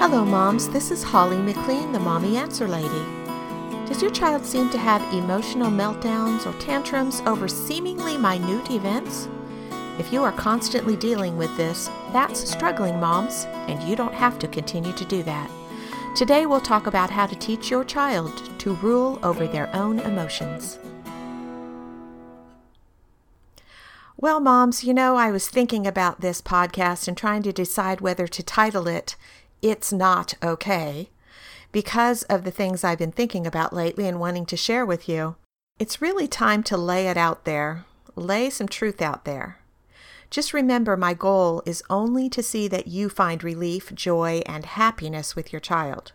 Hello, moms. This is Holly McLean, the Mommy Answer Lady. Does your child seem to have emotional meltdowns or tantrums over seemingly minute events? If you are constantly dealing with this, that's struggling, moms, and you don't have to continue to do that. Today, we'll talk about how to teach your child to rule over their own emotions. Well, moms, you know, I was thinking about this podcast and trying to decide whether to title it it's not okay because of the things I've been thinking about lately and wanting to share with you. It's really time to lay it out there, lay some truth out there. Just remember, my goal is only to see that you find relief, joy, and happiness with your child.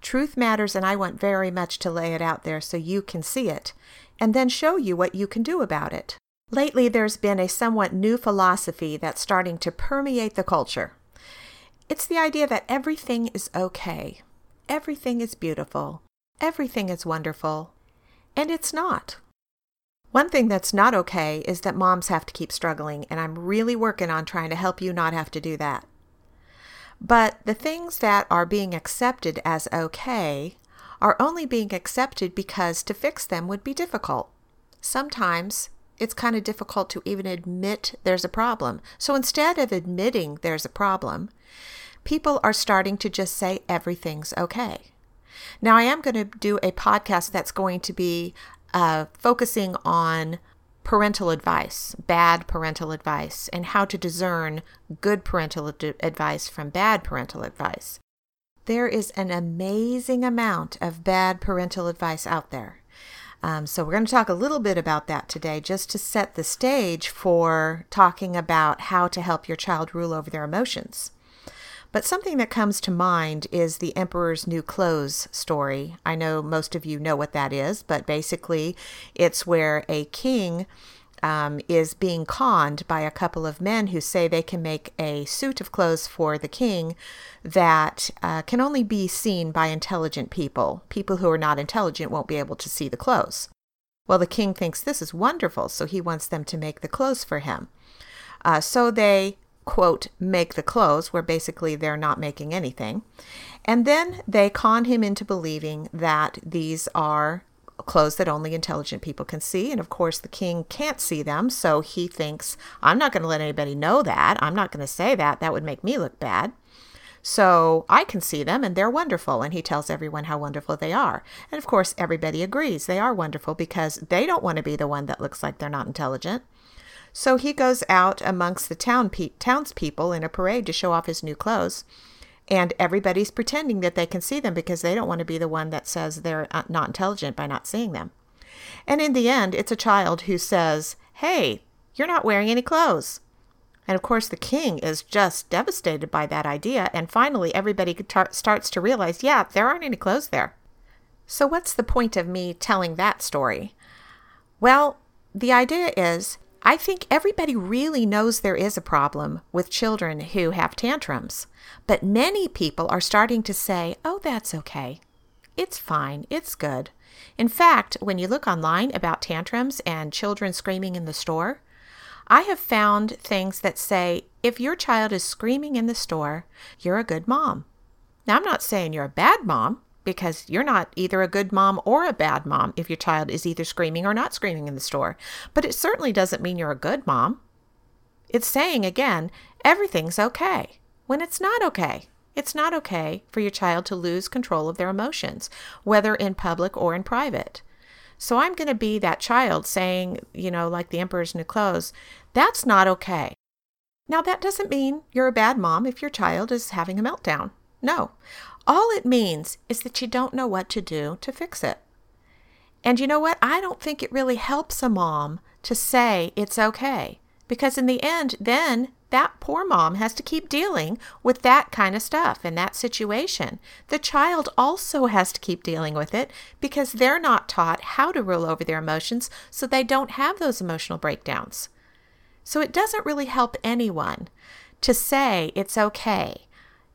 Truth matters, and I want very much to lay it out there so you can see it and then show you what you can do about it. Lately, there's been a somewhat new philosophy that's starting to permeate the culture. It's the idea that everything is okay, everything is beautiful, everything is wonderful, and it's not. One thing that's not okay is that moms have to keep struggling, and I'm really working on trying to help you not have to do that. But the things that are being accepted as okay are only being accepted because to fix them would be difficult. Sometimes it's kind of difficult to even admit there's a problem. So instead of admitting there's a problem, people are starting to just say everything's okay. Now, I am going to do a podcast that's going to be uh, focusing on parental advice, bad parental advice, and how to discern good parental ad- advice from bad parental advice. There is an amazing amount of bad parental advice out there. Um, so, we're going to talk a little bit about that today just to set the stage for talking about how to help your child rule over their emotions. But something that comes to mind is the Emperor's New Clothes story. I know most of you know what that is, but basically, it's where a king um, is being conned by a couple of men who say they can make a suit of clothes for the king that uh, can only be seen by intelligent people. People who are not intelligent won't be able to see the clothes. Well, the king thinks this is wonderful, so he wants them to make the clothes for him. Uh, so they quote, make the clothes, where basically they're not making anything. And then they con him into believing that these are clothes that only intelligent people can see. And of course, the king can't see them. So he thinks, I'm not going to let anybody know that. I'm not going to say that. That would make me look bad. So I can see them and they're wonderful. And he tells everyone how wonderful they are. And of course, everybody agrees they are wonderful because they don't want to be the one that looks like they're not intelligent. So he goes out amongst the town pe- townspeople in a parade to show off his new clothes. And everybody's pretending that they can see them because they don't want to be the one that says they're uh, not intelligent by not seeing them. And in the end, it's a child who says, Hey, you're not wearing any clothes. And of course, the king is just devastated by that idea. And finally, everybody tar- starts to realize, yeah, there aren't any clothes there. So, what's the point of me telling that story? Well, the idea is I think everybody really knows there is a problem with children who have tantrums, but many people are starting to say, oh, that's okay. It's fine. It's good. In fact, when you look online about tantrums and children screaming in the store, I have found things that say if your child is screaming in the store, you're a good mom. Now, I'm not saying you're a bad mom because you're not either a good mom or a bad mom if your child is either screaming or not screaming in the store. But it certainly doesn't mean you're a good mom. It's saying again, everything's okay when it's not okay. It's not okay for your child to lose control of their emotions, whether in public or in private. So I'm going to be that child saying, you know, like the emperor's new clothes, that's not okay. Now, that doesn't mean you're a bad mom if your child is having a meltdown. No. All it means is that you don't know what to do to fix it. And you know what? I don't think it really helps a mom to say it's okay. Because in the end, then that poor mom has to keep dealing with that kind of stuff in that situation. The child also has to keep dealing with it because they're not taught how to rule over their emotions so they don't have those emotional breakdowns. So it doesn't really help anyone to say it's okay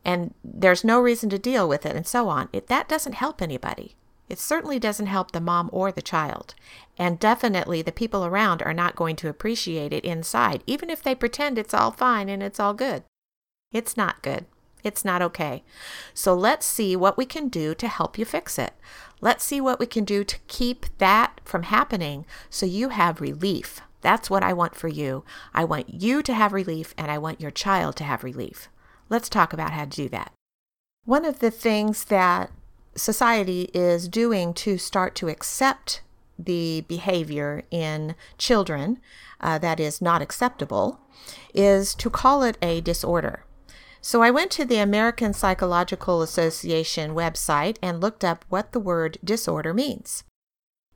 and there's no reason to deal with it and so on. It, that doesn't help anybody. It certainly doesn't help the mom or the child. And definitely the people around are not going to appreciate it inside, even if they pretend it's all fine and it's all good. It's not good. It's not okay. So let's see what we can do to help you fix it. Let's see what we can do to keep that from happening so you have relief. That's what I want for you. I want you to have relief and I want your child to have relief. Let's talk about how to do that. One of the things that society is doing to start to accept the behavior in children uh, that is not acceptable is to call it a disorder. So I went to the American Psychological Association website and looked up what the word disorder means.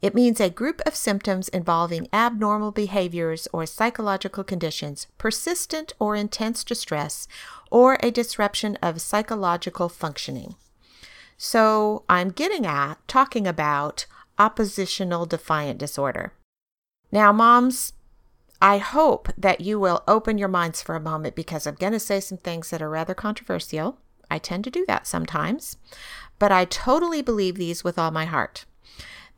It means a group of symptoms involving abnormal behaviors or psychological conditions, persistent or intense distress, or a disruption of psychological functioning. So I'm getting at talking about oppositional defiant disorder. Now, moms, I hope that you will open your minds for a moment because I'm going to say some things that are rather controversial. I tend to do that sometimes, but I totally believe these with all my heart.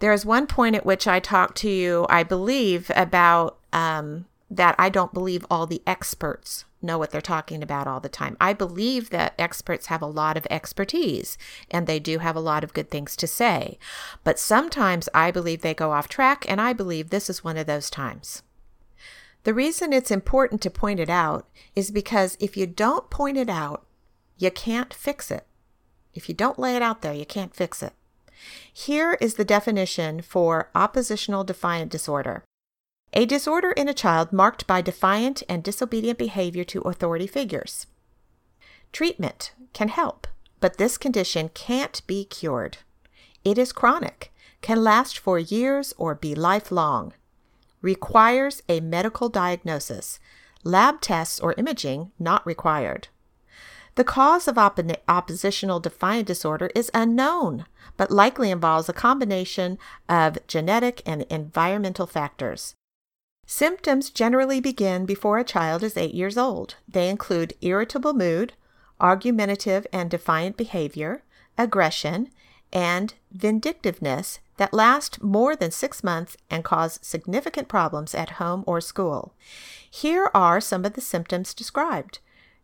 There is one point at which I talk to you, I believe, about um, that I don't believe all the experts know what they're talking about all the time. I believe that experts have a lot of expertise and they do have a lot of good things to say. But sometimes I believe they go off track, and I believe this is one of those times. The reason it's important to point it out is because if you don't point it out, you can't fix it. If you don't lay it out there, you can't fix it. Here is the definition for oppositional defiant disorder a disorder in a child marked by defiant and disobedient behavior to authority figures. Treatment can help, but this condition can't be cured. It is chronic, can last for years or be lifelong, requires a medical diagnosis, lab tests or imaging not required. The cause of op- oppositional defiant disorder is unknown, but likely involves a combination of genetic and environmental factors. Symptoms generally begin before a child is eight years old. They include irritable mood, argumentative and defiant behavior, aggression, and vindictiveness that last more than six months and cause significant problems at home or school. Here are some of the symptoms described.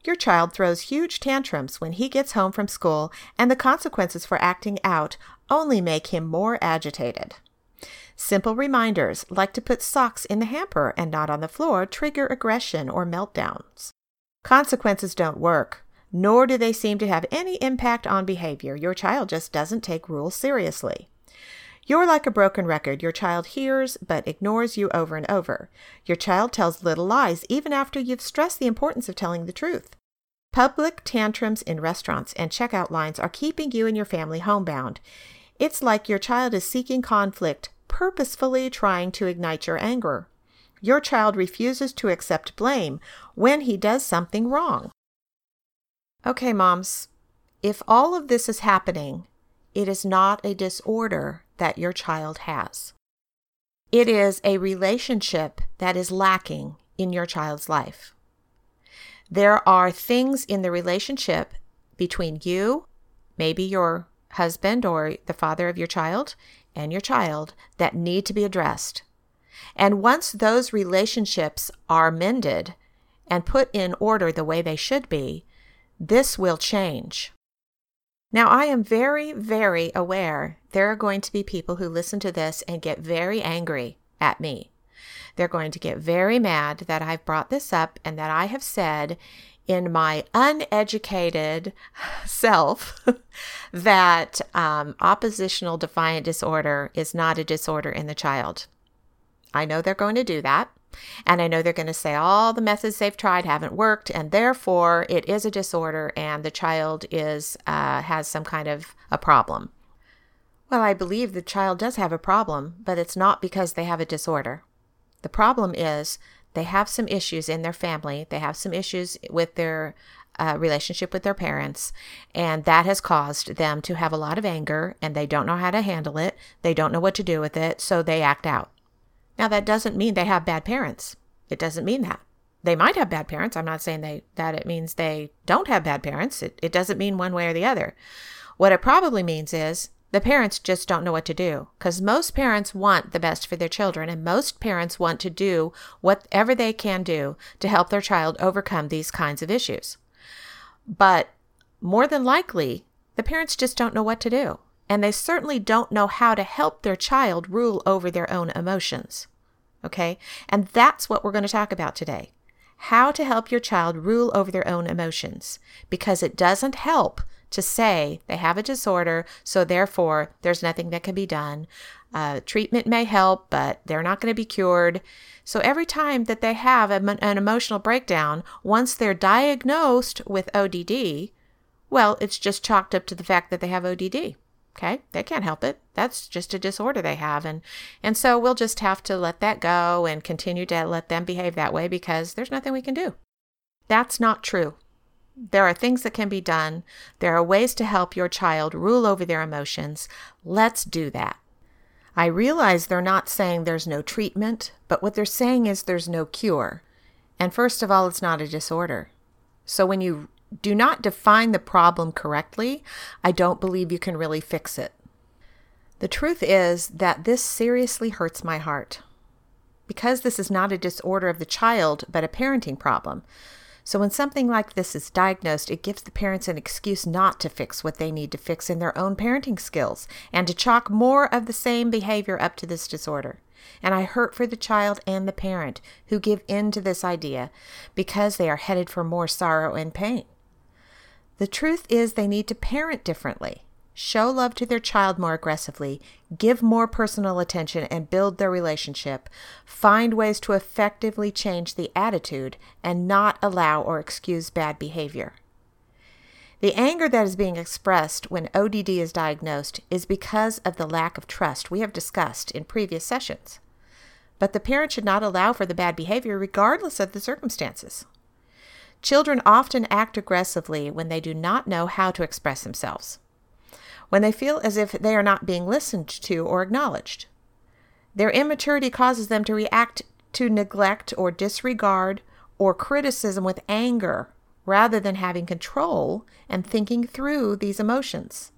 Your child throws huge tantrums when he gets home from school, and the consequences for acting out only make him more agitated. Simple reminders, like to put socks in the hamper and not on the floor, trigger aggression or meltdowns. Consequences don't work, nor do they seem to have any impact on behavior. Your child just doesn't take rules seriously. You're like a broken record. Your child hears but ignores you over and over. Your child tells little lies even after you've stressed the importance of telling the truth. Public tantrums in restaurants and checkout lines are keeping you and your family homebound. It's like your child is seeking conflict purposefully trying to ignite your anger. Your child refuses to accept blame when he does something wrong. Okay, moms, if all of this is happening, it is not a disorder that your child has. It is a relationship that is lacking in your child's life. There are things in the relationship between you, maybe your husband or the father of your child, and your child that need to be addressed. And once those relationships are mended and put in order the way they should be, this will change. Now, I am very, very aware there are going to be people who listen to this and get very angry at me. They're going to get very mad that I've brought this up and that I have said in my uneducated self that um, oppositional defiant disorder is not a disorder in the child. I know they're going to do that. And I know they're going to say all the methods they've tried haven't worked, and therefore it is a disorder, and the child is uh, has some kind of a problem. Well, I believe the child does have a problem, but it's not because they have a disorder. The problem is they have some issues in their family. They have some issues with their uh, relationship with their parents, and that has caused them to have a lot of anger and they don't know how to handle it. They don't know what to do with it, so they act out. Now, that doesn't mean they have bad parents. It doesn't mean that. They might have bad parents. I'm not saying they that it means they don't have bad parents. It, it doesn't mean one way or the other. What it probably means is the parents just don't know what to do because most parents want the best for their children, and most parents want to do whatever they can do to help their child overcome these kinds of issues. But more than likely, the parents just don't know what to do. And they certainly don't know how to help their child rule over their own emotions. Okay? And that's what we're going to talk about today. How to help your child rule over their own emotions. Because it doesn't help to say they have a disorder, so therefore there's nothing that can be done. Uh, treatment may help, but they're not going to be cured. So every time that they have a, an emotional breakdown, once they're diagnosed with ODD, well, it's just chalked up to the fact that they have ODD. Okay? They can't help it. That's just a disorder they have and and so we'll just have to let that go and continue to let them behave that way because there's nothing we can do. That's not true. There are things that can be done. There are ways to help your child rule over their emotions. Let's do that. I realize they're not saying there's no treatment, but what they're saying is there's no cure. And first of all, it's not a disorder. So when you do not define the problem correctly, I don't believe you can really fix it. The truth is that this seriously hurts my heart. Because this is not a disorder of the child, but a parenting problem. So when something like this is diagnosed, it gives the parents an excuse not to fix what they need to fix in their own parenting skills and to chalk more of the same behavior up to this disorder. And I hurt for the child and the parent who give in to this idea because they are headed for more sorrow and pain. The truth is, they need to parent differently, show love to their child more aggressively, give more personal attention, and build their relationship. Find ways to effectively change the attitude and not allow or excuse bad behavior. The anger that is being expressed when ODD is diagnosed is because of the lack of trust we have discussed in previous sessions. But the parent should not allow for the bad behavior regardless of the circumstances. Children often act aggressively when they do not know how to express themselves, when they feel as if they are not being listened to or acknowledged. Their immaturity causes them to react to neglect or disregard or criticism with anger rather than having control and thinking through these emotions.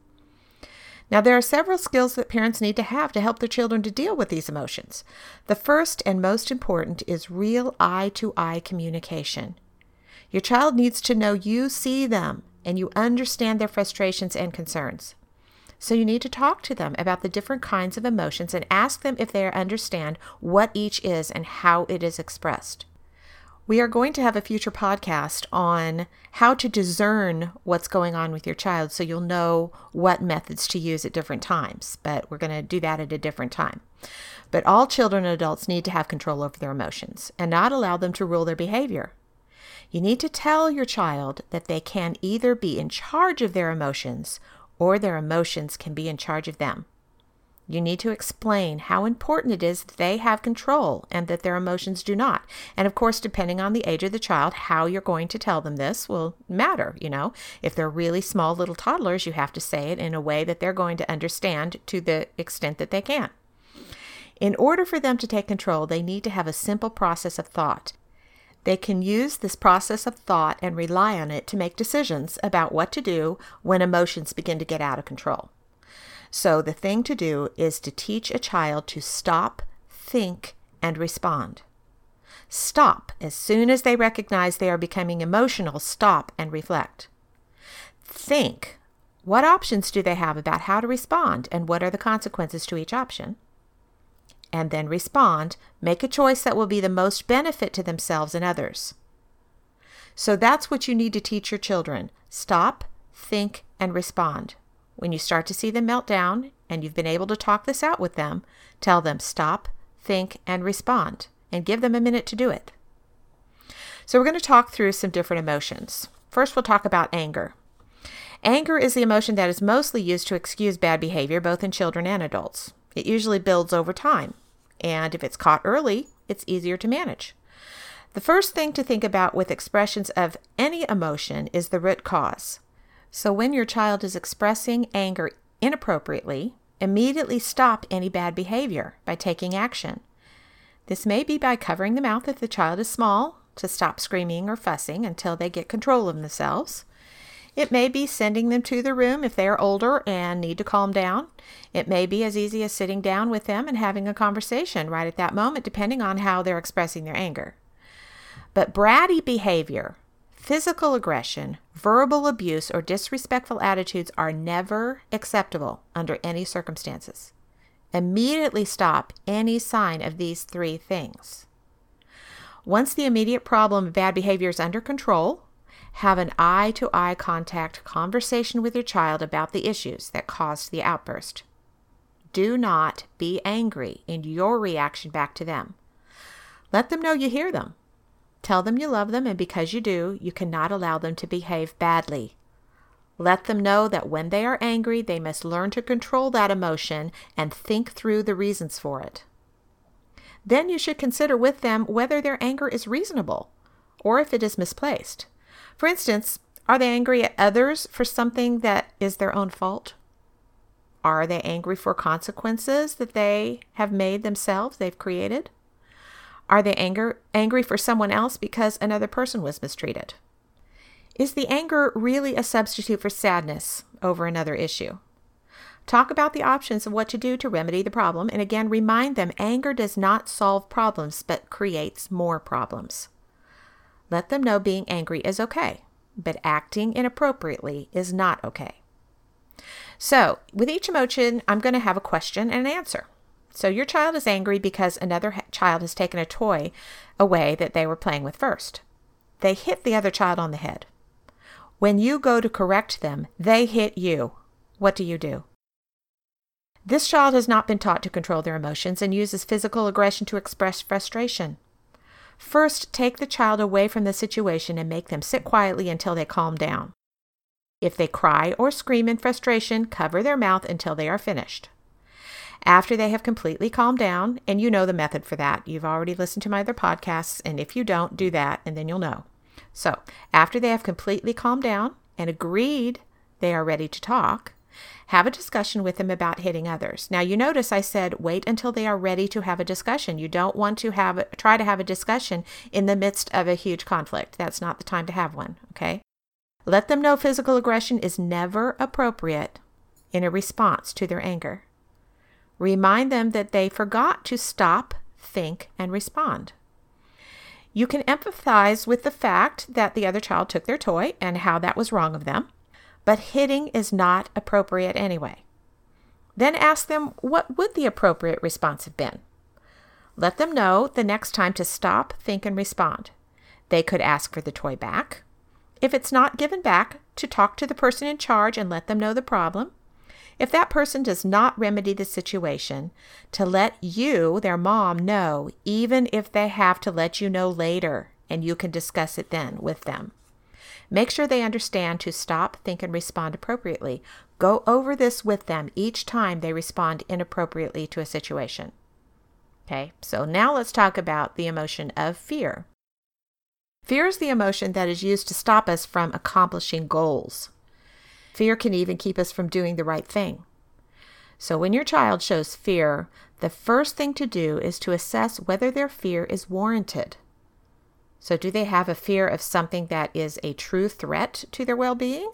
Now, there are several skills that parents need to have to help their children to deal with these emotions. The first and most important is real eye to eye communication. Your child needs to know you see them and you understand their frustrations and concerns. So you need to talk to them about the different kinds of emotions and ask them if they understand what each is and how it is expressed. We are going to have a future podcast on how to discern what's going on with your child so you'll know what methods to use at different times, but we're going to do that at a different time. But all children and adults need to have control over their emotions and not allow them to rule their behavior. You need to tell your child that they can either be in charge of their emotions or their emotions can be in charge of them. You need to explain how important it is that they have control and that their emotions do not. And of course, depending on the age of the child, how you're going to tell them this will matter. You know, if they're really small little toddlers, you have to say it in a way that they're going to understand to the extent that they can. In order for them to take control, they need to have a simple process of thought. They can use this process of thought and rely on it to make decisions about what to do when emotions begin to get out of control. So, the thing to do is to teach a child to stop, think, and respond. Stop as soon as they recognize they are becoming emotional, stop and reflect. Think what options do they have about how to respond and what are the consequences to each option? And then respond, make a choice that will be the most benefit to themselves and others. So that's what you need to teach your children stop, think, and respond. When you start to see them melt down and you've been able to talk this out with them, tell them stop, think, and respond, and give them a minute to do it. So, we're going to talk through some different emotions. First, we'll talk about anger. Anger is the emotion that is mostly used to excuse bad behavior both in children and adults. It usually builds over time and if it's caught early, it's easier to manage. The first thing to think about with expressions of any emotion is the root cause. So when your child is expressing anger inappropriately, immediately stop any bad behavior by taking action. This may be by covering the mouth if the child is small to stop screaming or fussing until they get control of themselves. It may be sending them to the room if they are older and need to calm down. It may be as easy as sitting down with them and having a conversation right at that moment, depending on how they're expressing their anger. But bratty behavior, Physical aggression, verbal abuse, or disrespectful attitudes are never acceptable under any circumstances. Immediately stop any sign of these three things. Once the immediate problem of bad behavior is under control, have an eye to eye contact conversation with your child about the issues that caused the outburst. Do not be angry in your reaction back to them. Let them know you hear them. Tell them you love them, and because you do, you cannot allow them to behave badly. Let them know that when they are angry, they must learn to control that emotion and think through the reasons for it. Then you should consider with them whether their anger is reasonable or if it is misplaced. For instance, are they angry at others for something that is their own fault? Are they angry for consequences that they have made themselves, they've created? Are they anger, angry for someone else because another person was mistreated? Is the anger really a substitute for sadness over another issue? Talk about the options of what to do to remedy the problem, and again, remind them anger does not solve problems but creates more problems. Let them know being angry is okay, but acting inappropriately is not okay. So, with each emotion, I'm going to have a question and an answer. So your child is angry because another child has taken a toy away that they were playing with first. They hit the other child on the head. When you go to correct them, they hit you. What do you do? This child has not been taught to control their emotions and uses physical aggression to express frustration. First, take the child away from the situation and make them sit quietly until they calm down. If they cry or scream in frustration, cover their mouth until they are finished. After they have completely calmed down, and you know the method for that, you've already listened to my other podcasts, and if you don't, do that, and then you'll know. So, after they have completely calmed down and agreed they are ready to talk, have a discussion with them about hitting others. Now, you notice I said wait until they are ready to have a discussion. You don't want to have try to have a discussion in the midst of a huge conflict. That's not the time to have one, okay? Let them know physical aggression is never appropriate in a response to their anger. Remind them that they forgot to stop, think, and respond. You can empathize with the fact that the other child took their toy and how that was wrong of them, but hitting is not appropriate anyway. Then ask them what would the appropriate response have been. Let them know the next time to stop, think, and respond. They could ask for the toy back. If it's not given back, to talk to the person in charge and let them know the problem. If that person does not remedy the situation, to let you, their mom, know, even if they have to let you know later and you can discuss it then with them. Make sure they understand to stop, think, and respond appropriately. Go over this with them each time they respond inappropriately to a situation. Okay, so now let's talk about the emotion of fear. Fear is the emotion that is used to stop us from accomplishing goals. Fear can even keep us from doing the right thing. So, when your child shows fear, the first thing to do is to assess whether their fear is warranted. So, do they have a fear of something that is a true threat to their well being?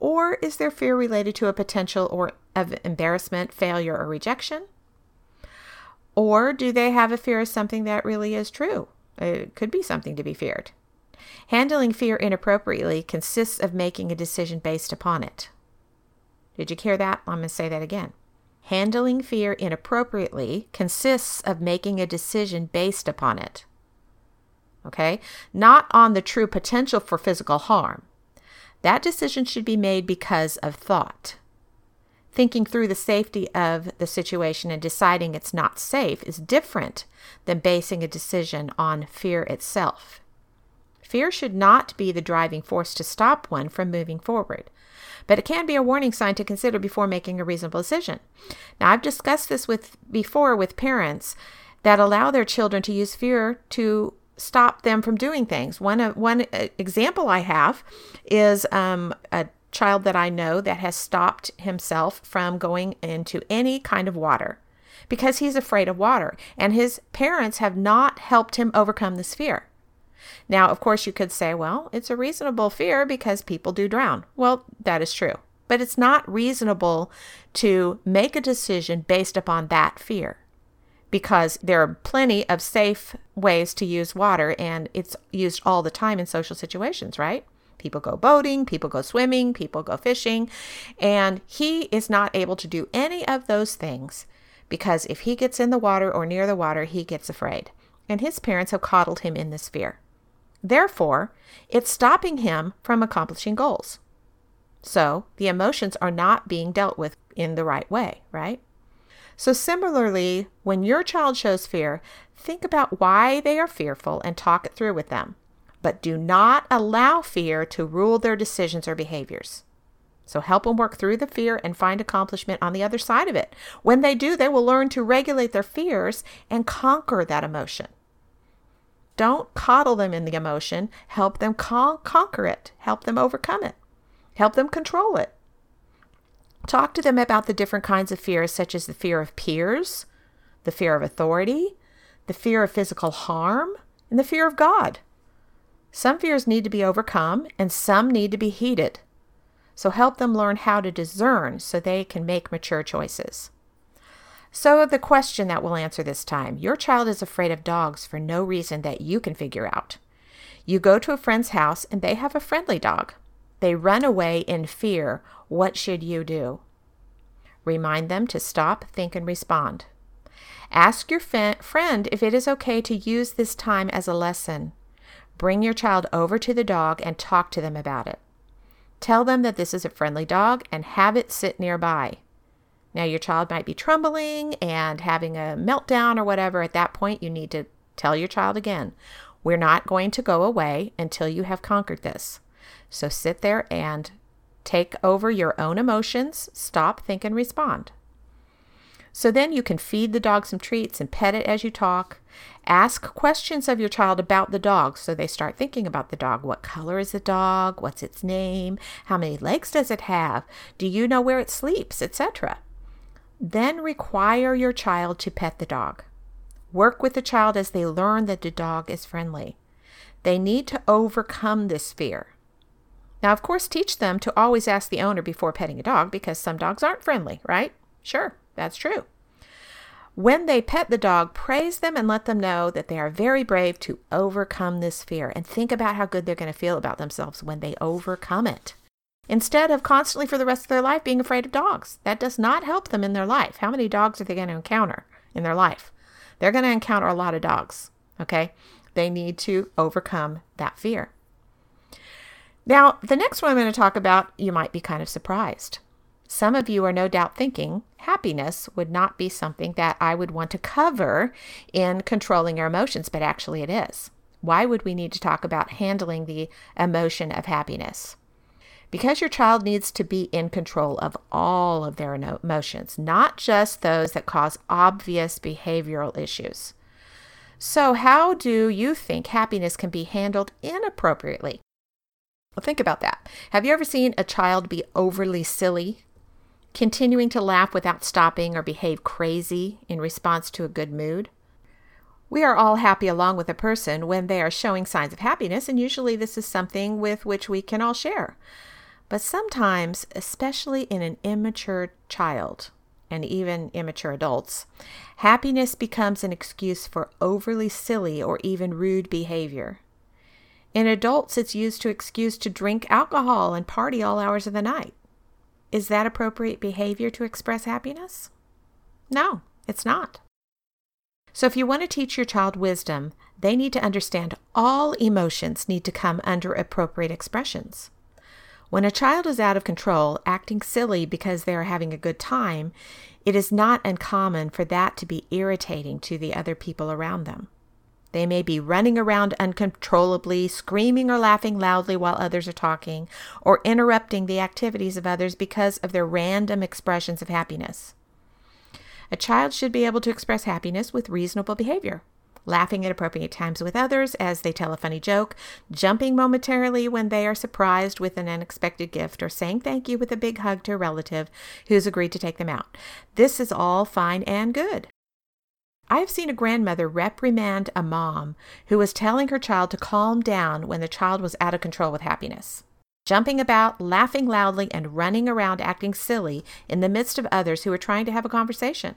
Or is their fear related to a potential or of embarrassment, failure, or rejection? Or do they have a fear of something that really is true? It could be something to be feared. Handling fear inappropriately consists of making a decision based upon it. Did you hear that? I'm going to say that again. Handling fear inappropriately consists of making a decision based upon it. Okay? Not on the true potential for physical harm. That decision should be made because of thought. Thinking through the safety of the situation and deciding it's not safe is different than basing a decision on fear itself. Fear should not be the driving force to stop one from moving forward, but it can be a warning sign to consider before making a reasonable decision. Now, I've discussed this with before with parents that allow their children to use fear to stop them from doing things. One one uh, example I have is um, a child that I know that has stopped himself from going into any kind of water because he's afraid of water, and his parents have not helped him overcome this fear. Now, of course, you could say, well, it's a reasonable fear because people do drown. Well, that is true. But it's not reasonable to make a decision based upon that fear. Because there are plenty of safe ways to use water and it's used all the time in social situations, right? People go boating, people go swimming, people go fishing, and he is not able to do any of those things because if he gets in the water or near the water, he gets afraid. And his parents have coddled him in this fear. Therefore, it's stopping him from accomplishing goals. So the emotions are not being dealt with in the right way, right? So, similarly, when your child shows fear, think about why they are fearful and talk it through with them. But do not allow fear to rule their decisions or behaviors. So, help them work through the fear and find accomplishment on the other side of it. When they do, they will learn to regulate their fears and conquer that emotion. Don't coddle them in the emotion, help them con- conquer it, help them overcome it, help them control it. Talk to them about the different kinds of fears, such as the fear of peers, the fear of authority, the fear of physical harm, and the fear of God. Some fears need to be overcome, and some need to be heeded. So help them learn how to discern so they can make mature choices. So, the question that we'll answer this time your child is afraid of dogs for no reason that you can figure out. You go to a friend's house and they have a friendly dog. They run away in fear. What should you do? Remind them to stop, think, and respond. Ask your friend if it is okay to use this time as a lesson. Bring your child over to the dog and talk to them about it. Tell them that this is a friendly dog and have it sit nearby. Now, your child might be trembling and having a meltdown or whatever. At that point, you need to tell your child again, We're not going to go away until you have conquered this. So sit there and take over your own emotions, stop, think, and respond. So then you can feed the dog some treats and pet it as you talk. Ask questions of your child about the dog so they start thinking about the dog. What color is the dog? What's its name? How many legs does it have? Do you know where it sleeps? Etc. Then require your child to pet the dog. Work with the child as they learn that the dog is friendly. They need to overcome this fear. Now, of course, teach them to always ask the owner before petting a dog because some dogs aren't friendly, right? Sure, that's true. When they pet the dog, praise them and let them know that they are very brave to overcome this fear and think about how good they're going to feel about themselves when they overcome it. Instead of constantly for the rest of their life being afraid of dogs. That does not help them in their life. How many dogs are they going to encounter in their life? They're going to encounter a lot of dogs, okay? They need to overcome that fear. Now, the next one I'm going to talk about, you might be kind of surprised. Some of you are no doubt thinking happiness would not be something that I would want to cover in controlling your emotions, but actually it is. Why would we need to talk about handling the emotion of happiness? Because your child needs to be in control of all of their emotions, not just those that cause obvious behavioral issues. So, how do you think happiness can be handled inappropriately? Well, think about that. Have you ever seen a child be overly silly, continuing to laugh without stopping or behave crazy in response to a good mood? We are all happy along with a person when they are showing signs of happiness, and usually this is something with which we can all share. But sometimes, especially in an immature child and even immature adults, happiness becomes an excuse for overly silly or even rude behavior. In adults, it's used to excuse to drink alcohol and party all hours of the night. Is that appropriate behavior to express happiness? No, it's not. So, if you want to teach your child wisdom, they need to understand all emotions need to come under appropriate expressions. When a child is out of control, acting silly because they are having a good time, it is not uncommon for that to be irritating to the other people around them. They may be running around uncontrollably, screaming or laughing loudly while others are talking, or interrupting the activities of others because of their random expressions of happiness. A child should be able to express happiness with reasonable behavior, laughing at appropriate times with others as they tell a funny joke, jumping momentarily when they are surprised with an unexpected gift, or saying thank you with a big hug to a relative who's agreed to take them out. This is all fine and good. I have seen a grandmother reprimand a mom who was telling her child to calm down when the child was out of control with happiness. Jumping about, laughing loudly, and running around acting silly in the midst of others who were trying to have a conversation.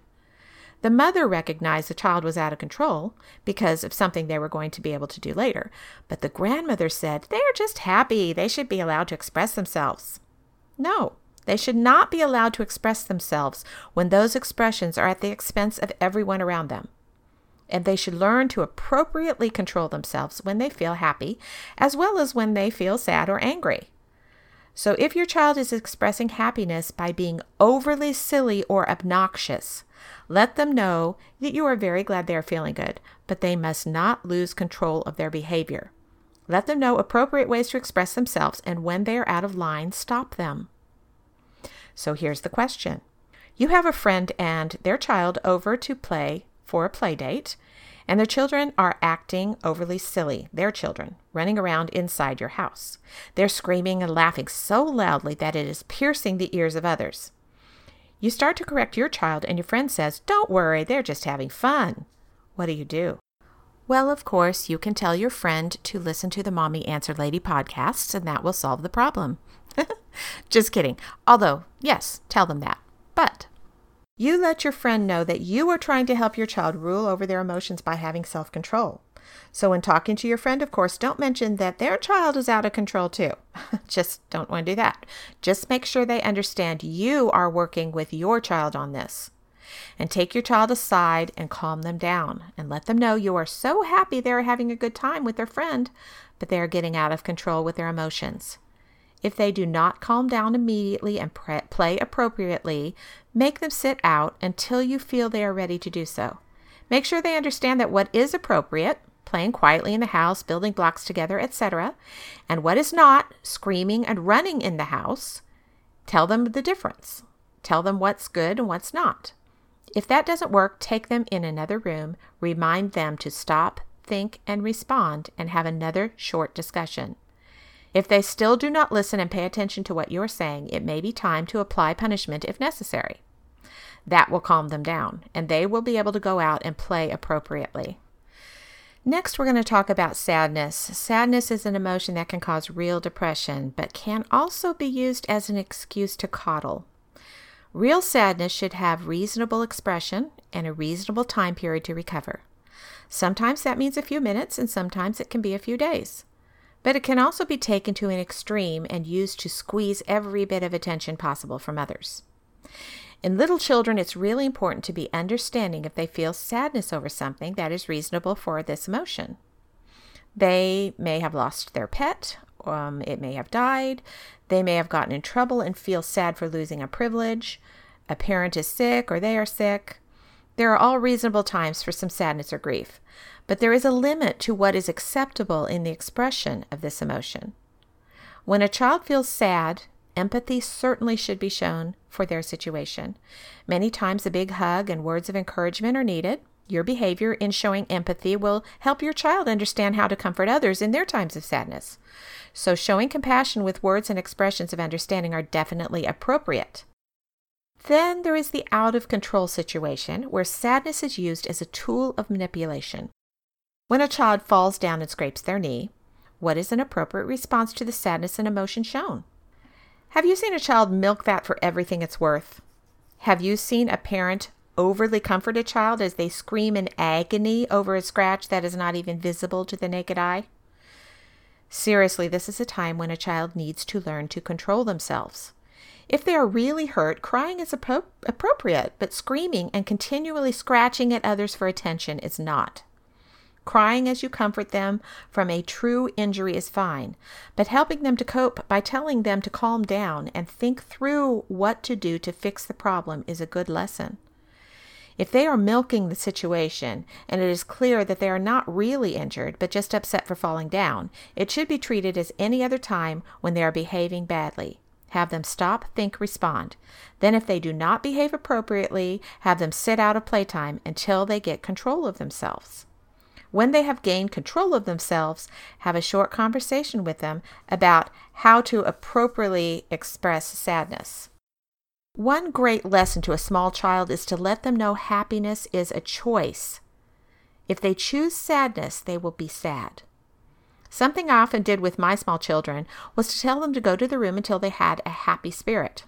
The mother recognized the child was out of control because of something they were going to be able to do later, but the grandmother said they are just happy. They should be allowed to express themselves. No, they should not be allowed to express themselves when those expressions are at the expense of everyone around them. And they should learn to appropriately control themselves when they feel happy, as well as when they feel sad or angry. So, if your child is expressing happiness by being overly silly or obnoxious, let them know that you are very glad they are feeling good, but they must not lose control of their behavior. Let them know appropriate ways to express themselves, and when they are out of line, stop them. So here's the question You have a friend and their child over to play for a play date, and their children are acting overly silly, their children, running around inside your house. They're screaming and laughing so loudly that it is piercing the ears of others. You start to correct your child, and your friend says, Don't worry, they're just having fun. What do you do? Well, of course, you can tell your friend to listen to the Mommy Answer Lady podcasts, and that will solve the problem. just kidding. Although, yes, tell them that. But you let your friend know that you are trying to help your child rule over their emotions by having self control. So, when talking to your friend, of course, don't mention that their child is out of control too. Just don't want to do that. Just make sure they understand you are working with your child on this. And take your child aside and calm them down and let them know you are so happy they are having a good time with their friend, but they are getting out of control with their emotions. If they do not calm down immediately and pre- play appropriately, make them sit out until you feel they are ready to do so. Make sure they understand that what is appropriate, playing quietly in the house, building blocks together, etc., and what is not, screaming and running in the house, tell them the difference. Tell them what's good and what's not. If that doesn't work, take them in another room, remind them to stop, think, and respond, and have another short discussion. If they still do not listen and pay attention to what you're saying, it may be time to apply punishment if necessary. That will calm them down, and they will be able to go out and play appropriately. Next, we're going to talk about sadness. Sadness is an emotion that can cause real depression, but can also be used as an excuse to coddle. Real sadness should have reasonable expression and a reasonable time period to recover. Sometimes that means a few minutes, and sometimes it can be a few days. But it can also be taken to an extreme and used to squeeze every bit of attention possible from others. In little children, it's really important to be understanding if they feel sadness over something that is reasonable for this emotion. They may have lost their pet, um, it may have died, they may have gotten in trouble and feel sad for losing a privilege, a parent is sick or they are sick. There are all reasonable times for some sadness or grief, but there is a limit to what is acceptable in the expression of this emotion. When a child feels sad, Empathy certainly should be shown for their situation. Many times, a big hug and words of encouragement are needed. Your behavior in showing empathy will help your child understand how to comfort others in their times of sadness. So, showing compassion with words and expressions of understanding are definitely appropriate. Then there is the out of control situation where sadness is used as a tool of manipulation. When a child falls down and scrapes their knee, what is an appropriate response to the sadness and emotion shown? Have you seen a child milk that for everything it's worth? Have you seen a parent overly comfort a child as they scream in agony over a scratch that is not even visible to the naked eye? Seriously, this is a time when a child needs to learn to control themselves. If they are really hurt, crying is appro- appropriate, but screaming and continually scratching at others for attention is not. Crying as you comfort them from a true injury is fine, but helping them to cope by telling them to calm down and think through what to do to fix the problem is a good lesson. If they are milking the situation and it is clear that they are not really injured but just upset for falling down, it should be treated as any other time when they are behaving badly. Have them stop, think, respond. Then, if they do not behave appropriately, have them sit out of playtime until they get control of themselves. When they have gained control of themselves, have a short conversation with them about how to appropriately express sadness. One great lesson to a small child is to let them know happiness is a choice. If they choose sadness, they will be sad. Something I often did with my small children was to tell them to go to the room until they had a happy spirit.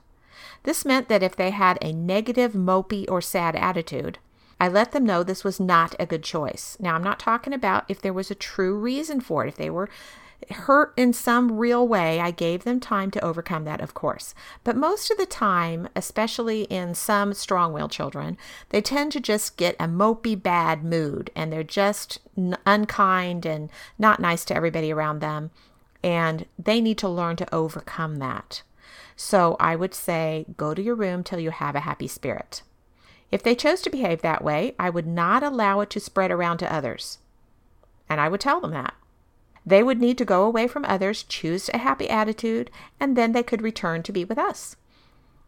This meant that if they had a negative, mopey, or sad attitude, I let them know this was not a good choice. Now, I'm not talking about if there was a true reason for it. If they were hurt in some real way, I gave them time to overcome that, of course. But most of the time, especially in some strong willed children, they tend to just get a mopey bad mood and they're just unkind and not nice to everybody around them. And they need to learn to overcome that. So I would say go to your room till you have a happy spirit. If they chose to behave that way, I would not allow it to spread around to others. And I would tell them that. They would need to go away from others, choose a happy attitude, and then they could return to be with us.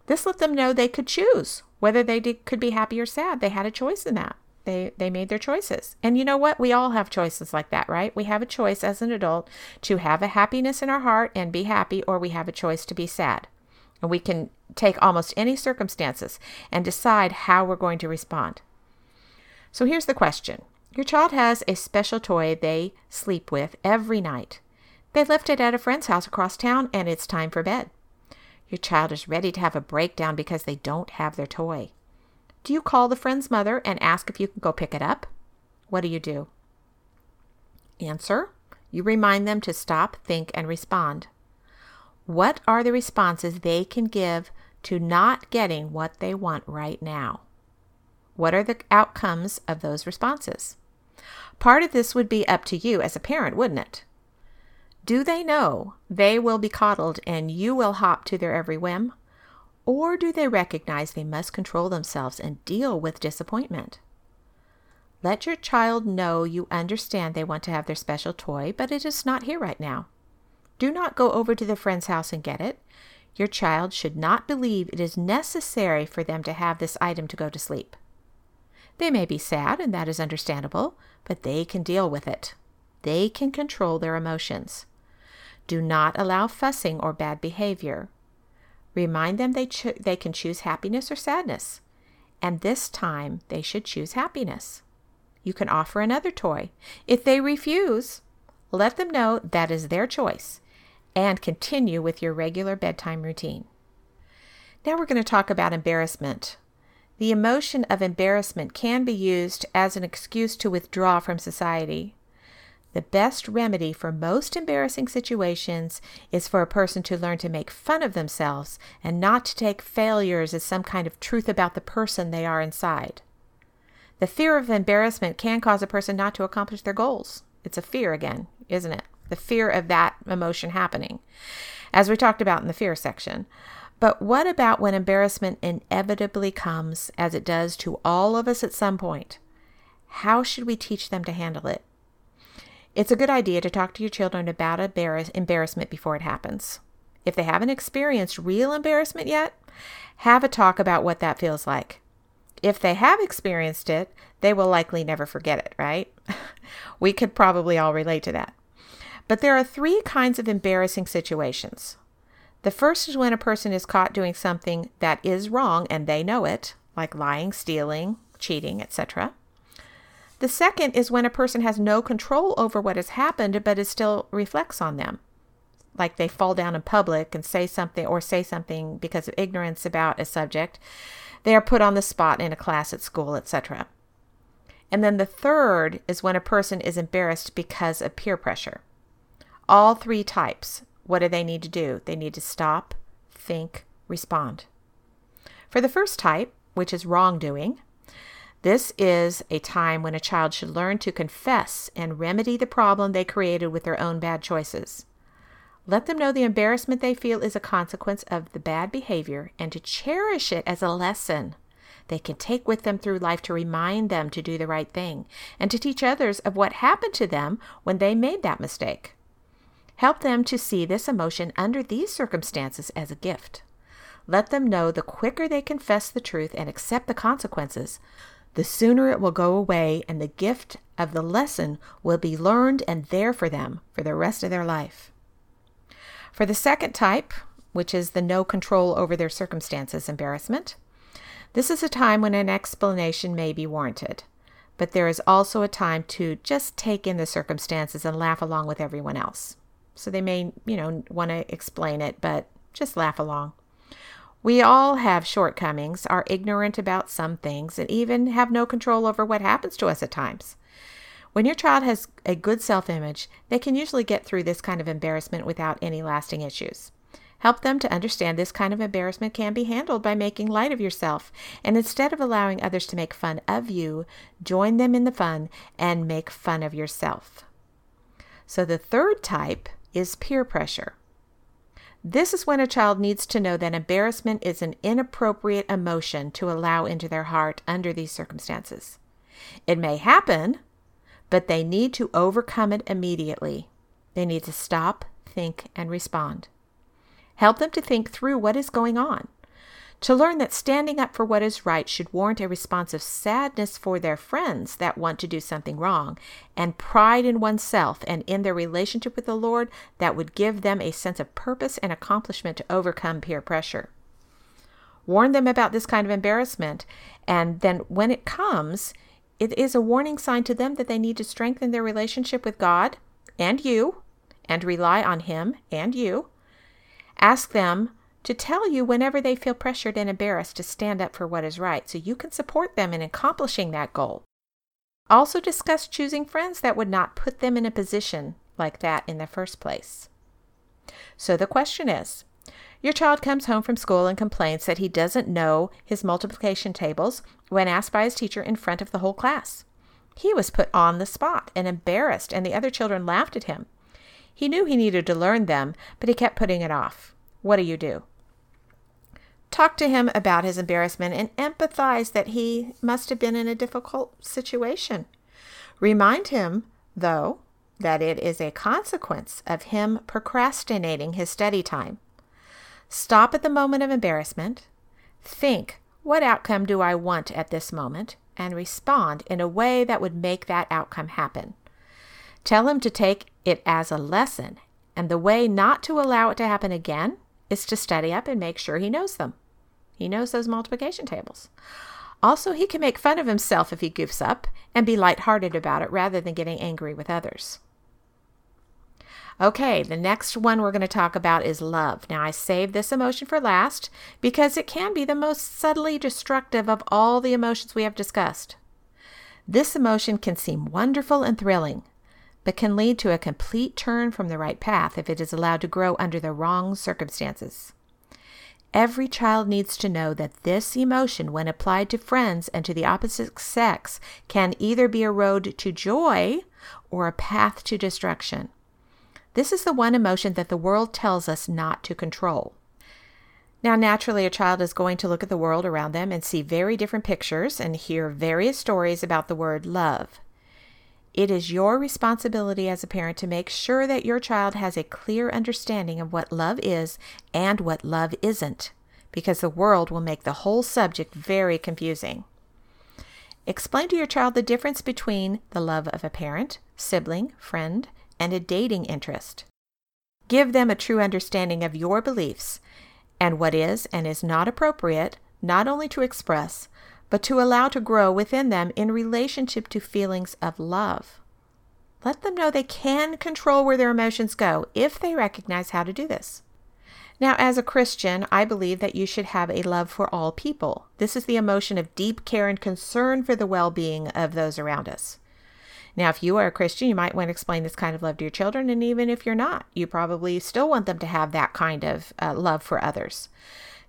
This let them know they could choose whether they did, could be happy or sad. They had a choice in that. They, they made their choices. And you know what? We all have choices like that, right? We have a choice as an adult to have a happiness in our heart and be happy, or we have a choice to be sad. And we can take almost any circumstances and decide how we're going to respond. So here's the question your child has a special toy they sleep with every night. They left it at a friend's house across town and it's time for bed. Your child is ready to have a breakdown because they don't have their toy. Do you call the friend's mother and ask if you can go pick it up? What do you do? Answer. You remind them to stop, think, and respond. What are the responses they can give to not getting what they want right now? What are the outcomes of those responses? Part of this would be up to you as a parent, wouldn't it? Do they know they will be coddled and you will hop to their every whim? Or do they recognize they must control themselves and deal with disappointment? Let your child know you understand they want to have their special toy, but it is not here right now. Do not go over to the friend's house and get it. Your child should not believe it is necessary for them to have this item to go to sleep. They may be sad, and that is understandable, but they can deal with it. They can control their emotions. Do not allow fussing or bad behavior. Remind them they, cho- they can choose happiness or sadness, and this time they should choose happiness. You can offer another toy. If they refuse, let them know that is their choice and continue with your regular bedtime routine. Now we're going to talk about embarrassment. The emotion of embarrassment can be used as an excuse to withdraw from society. The best remedy for most embarrassing situations is for a person to learn to make fun of themselves and not to take failures as some kind of truth about the person they are inside. The fear of embarrassment can cause a person not to accomplish their goals. It's a fear again, isn't it? The fear of that emotion happening, as we talked about in the fear section. But what about when embarrassment inevitably comes, as it does to all of us at some point? How should we teach them to handle it? It's a good idea to talk to your children about embarrassment before it happens. If they haven't experienced real embarrassment yet, have a talk about what that feels like. If they have experienced it, they will likely never forget it, right? we could probably all relate to that. But there are three kinds of embarrassing situations the first is when a person is caught doing something that is wrong and they know it, like lying, stealing, cheating, etc. The second is when a person has no control over what has happened but it still reflects on them. Like they fall down in public and say something or say something because of ignorance about a subject. They are put on the spot in a class at school, etc. And then the third is when a person is embarrassed because of peer pressure. All three types what do they need to do? They need to stop, think, respond. For the first type, which is wrongdoing, this is a time when a child should learn to confess and remedy the problem they created with their own bad choices. Let them know the embarrassment they feel is a consequence of the bad behavior and to cherish it as a lesson they can take with them through life to remind them to do the right thing and to teach others of what happened to them when they made that mistake. Help them to see this emotion under these circumstances as a gift. Let them know the quicker they confess the truth and accept the consequences, the sooner it will go away and the gift of the lesson will be learned and there for them for the rest of their life. For the second type, which is the no control over their circumstances embarrassment, this is a time when an explanation may be warranted, but there is also a time to just take in the circumstances and laugh along with everyone else. So they may, you know, want to explain it, but just laugh along. We all have shortcomings, are ignorant about some things, and even have no control over what happens to us at times. When your child has a good self image, they can usually get through this kind of embarrassment without any lasting issues. Help them to understand this kind of embarrassment can be handled by making light of yourself, and instead of allowing others to make fun of you, join them in the fun and make fun of yourself. So the third type is peer pressure. This is when a child needs to know that embarrassment is an inappropriate emotion to allow into their heart under these circumstances. It may happen, but they need to overcome it immediately. They need to stop, think, and respond. Help them to think through what is going on to learn that standing up for what is right should warrant a response of sadness for their friends that want to do something wrong, and pride in oneself and in their relationship with the Lord that would give them a sense of purpose and accomplishment to overcome peer pressure. Warn them about this kind of embarrassment, and then when it comes, it is a warning sign to them that they need to strengthen their relationship with God and you, and rely on Him and you. Ask them to tell you whenever they feel pressured and embarrassed to stand up for what is right so you can support them in accomplishing that goal. Also, discuss choosing friends that would not put them in a position like that in the first place. So, the question is Your child comes home from school and complains that he doesn't know his multiplication tables when asked by his teacher in front of the whole class. He was put on the spot and embarrassed, and the other children laughed at him. He knew he needed to learn them, but he kept putting it off. What do you do? Talk to him about his embarrassment and empathize that he must have been in a difficult situation. Remind him, though, that it is a consequence of him procrastinating his study time. Stop at the moment of embarrassment. Think, what outcome do I want at this moment? And respond in a way that would make that outcome happen. Tell him to take it as a lesson, and the way not to allow it to happen again is to study up and make sure he knows them. He knows those multiplication tables. Also, he can make fun of himself if he goofs up and be lighthearted about it rather than getting angry with others. Okay, the next one we're going to talk about is love. Now, I saved this emotion for last because it can be the most subtly destructive of all the emotions we have discussed. This emotion can seem wonderful and thrilling, but can lead to a complete turn from the right path if it is allowed to grow under the wrong circumstances. Every child needs to know that this emotion, when applied to friends and to the opposite sex, can either be a road to joy or a path to destruction. This is the one emotion that the world tells us not to control. Now, naturally, a child is going to look at the world around them and see very different pictures and hear various stories about the word love. It is your responsibility as a parent to make sure that your child has a clear understanding of what love is and what love isn't, because the world will make the whole subject very confusing. Explain to your child the difference between the love of a parent, sibling, friend, and a dating interest. Give them a true understanding of your beliefs and what is and is not appropriate, not only to express, but to allow to grow within them in relationship to feelings of love. Let them know they can control where their emotions go if they recognize how to do this. Now, as a Christian, I believe that you should have a love for all people. This is the emotion of deep care and concern for the well being of those around us. Now, if you are a Christian, you might want to explain this kind of love to your children, and even if you're not, you probably still want them to have that kind of uh, love for others.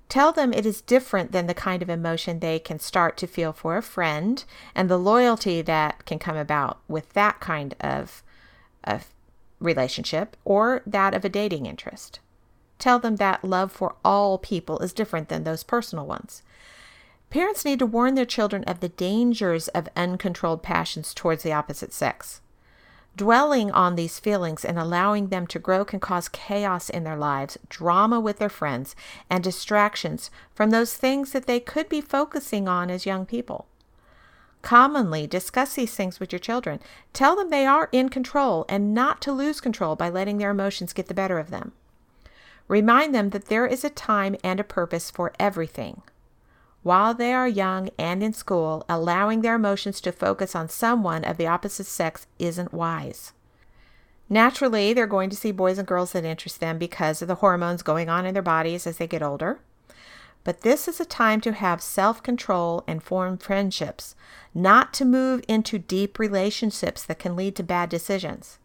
Tell them it is different than the kind of emotion they can start to feel for a friend and the loyalty that can come about with that kind of, of relationship or that of a dating interest. Tell them that love for all people is different than those personal ones. Parents need to warn their children of the dangers of uncontrolled passions towards the opposite sex. Dwelling on these feelings and allowing them to grow can cause chaos in their lives, drama with their friends, and distractions from those things that they could be focusing on as young people. Commonly discuss these things with your children. Tell them they are in control and not to lose control by letting their emotions get the better of them. Remind them that there is a time and a purpose for everything while they are young and in school, allowing their emotions to focus on someone of the opposite sex isn't wise. Naturally, they're going to see boys and girls that interest them because of the hormones going on in their bodies as they get older. But this is a time to have self control and form friendships, not to move into deep relationships that can lead to bad decisions.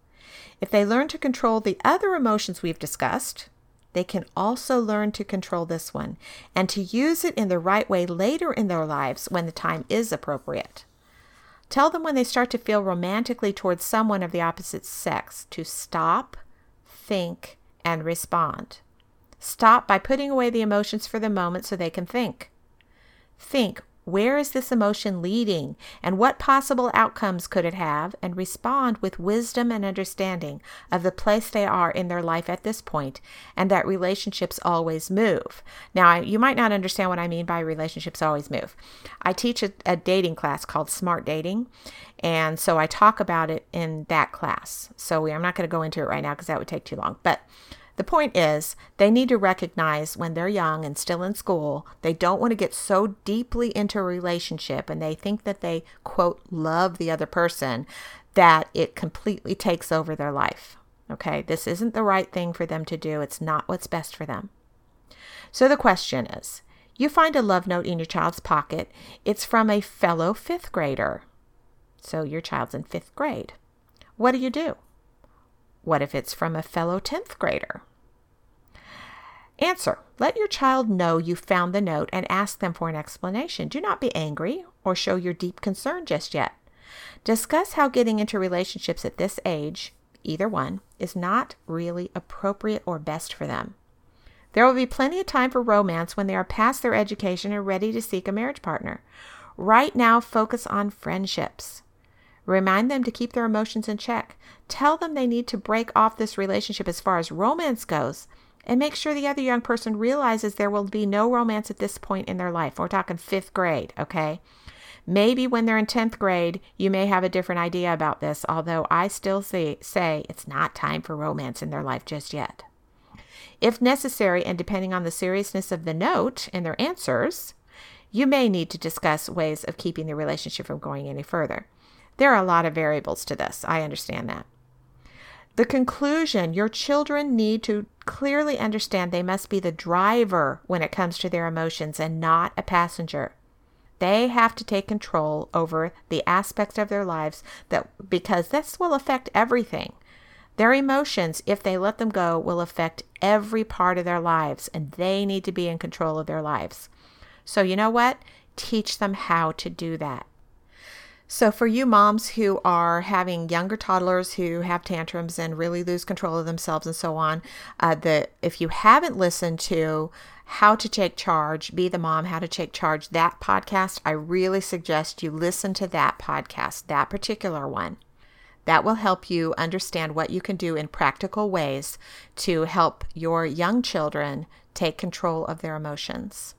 If they learn to control the other emotions we've discussed, they can also learn to control this one and to use it in the right way later in their lives when the time is appropriate. Tell them when they start to feel romantically towards someone of the opposite sex to stop, think, and respond. Stop by putting away the emotions for the moment so they can think. Think, where is this emotion leading and what possible outcomes could it have? And respond with wisdom and understanding of the place they are in their life at this point and that relationships always move. Now, you might not understand what I mean by relationships always move. I teach a, a dating class called Smart Dating, and so I talk about it in that class. So we, I'm not going to go into it right now because that would take too long. But the point is, they need to recognize when they're young and still in school, they don't want to get so deeply into a relationship and they think that they, quote, love the other person that it completely takes over their life. Okay, this isn't the right thing for them to do. It's not what's best for them. So the question is you find a love note in your child's pocket, it's from a fellow fifth grader. So your child's in fifth grade. What do you do? What if it's from a fellow 10th grader? Answer. Let your child know you found the note and ask them for an explanation. Do not be angry or show your deep concern just yet. Discuss how getting into relationships at this age, either one, is not really appropriate or best for them. There will be plenty of time for romance when they are past their education and ready to seek a marriage partner. Right now, focus on friendships. Remind them to keep their emotions in check. Tell them they need to break off this relationship as far as romance goes and make sure the other young person realizes there will be no romance at this point in their life. We're talking fifth grade, okay? Maybe when they're in 10th grade, you may have a different idea about this, although I still say, say it's not time for romance in their life just yet. If necessary, and depending on the seriousness of the note and their answers, you may need to discuss ways of keeping the relationship from going any further. There are a lot of variables to this. I understand that. The conclusion your children need to clearly understand they must be the driver when it comes to their emotions and not a passenger. They have to take control over the aspects of their lives that because this will affect everything. Their emotions, if they let them go, will affect every part of their lives, and they need to be in control of their lives. So, you know what? Teach them how to do that. So, for you moms who are having younger toddlers who have tantrums and really lose control of themselves and so on, uh, the if you haven't listened to how to take charge, be the mom, how to take charge, that podcast, I really suggest you listen to that podcast, that particular one. That will help you understand what you can do in practical ways to help your young children take control of their emotions.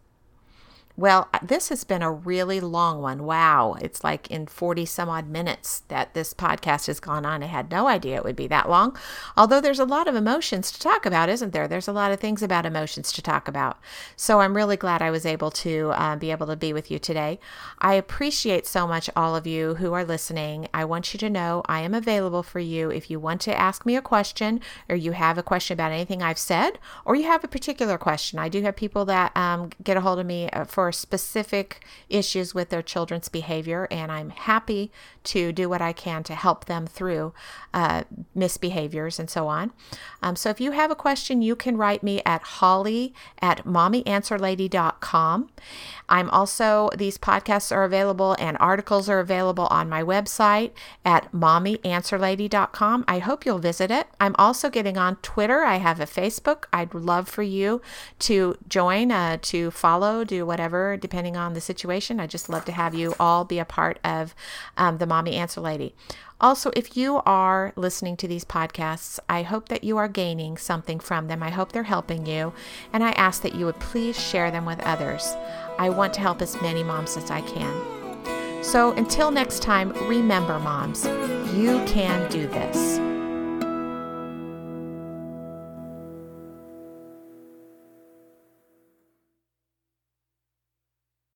Well, uh, this has been a really long one. Wow. It's like in 40 some odd minutes that this podcast has gone on. I had no idea it would be that long. Although there's a lot of emotions to talk about, isn't there? There's a lot of things about emotions to talk about. So I'm really glad I was able to uh, be able to be with you today. I appreciate so much all of you who are listening. I want you to know I am available for you if you want to ask me a question or you have a question about anything I've said or you have a particular question. I do have people that um, get a hold of me uh, for specific issues with their children's behavior, and I'm happy to do what I can to help them through uh, misbehaviors and so on. Um, so if you have a question, you can write me at holly at mommyanswerlady.com. I'm also, these podcasts are available and articles are available on my website at mommyanswerlady.com. I hope you'll visit it. I'm also getting on Twitter. I have a Facebook. I'd love for you to join, uh, to follow, do whatever depending on the situation. I just love to have you all be a part of um, the Mommy Answer Lady. Also, if you are listening to these podcasts, I hope that you are gaining something from them. I hope they're helping you. And I ask that you would please share them with others. I want to help as many moms as I can. So until next time, remember, moms, you can do this.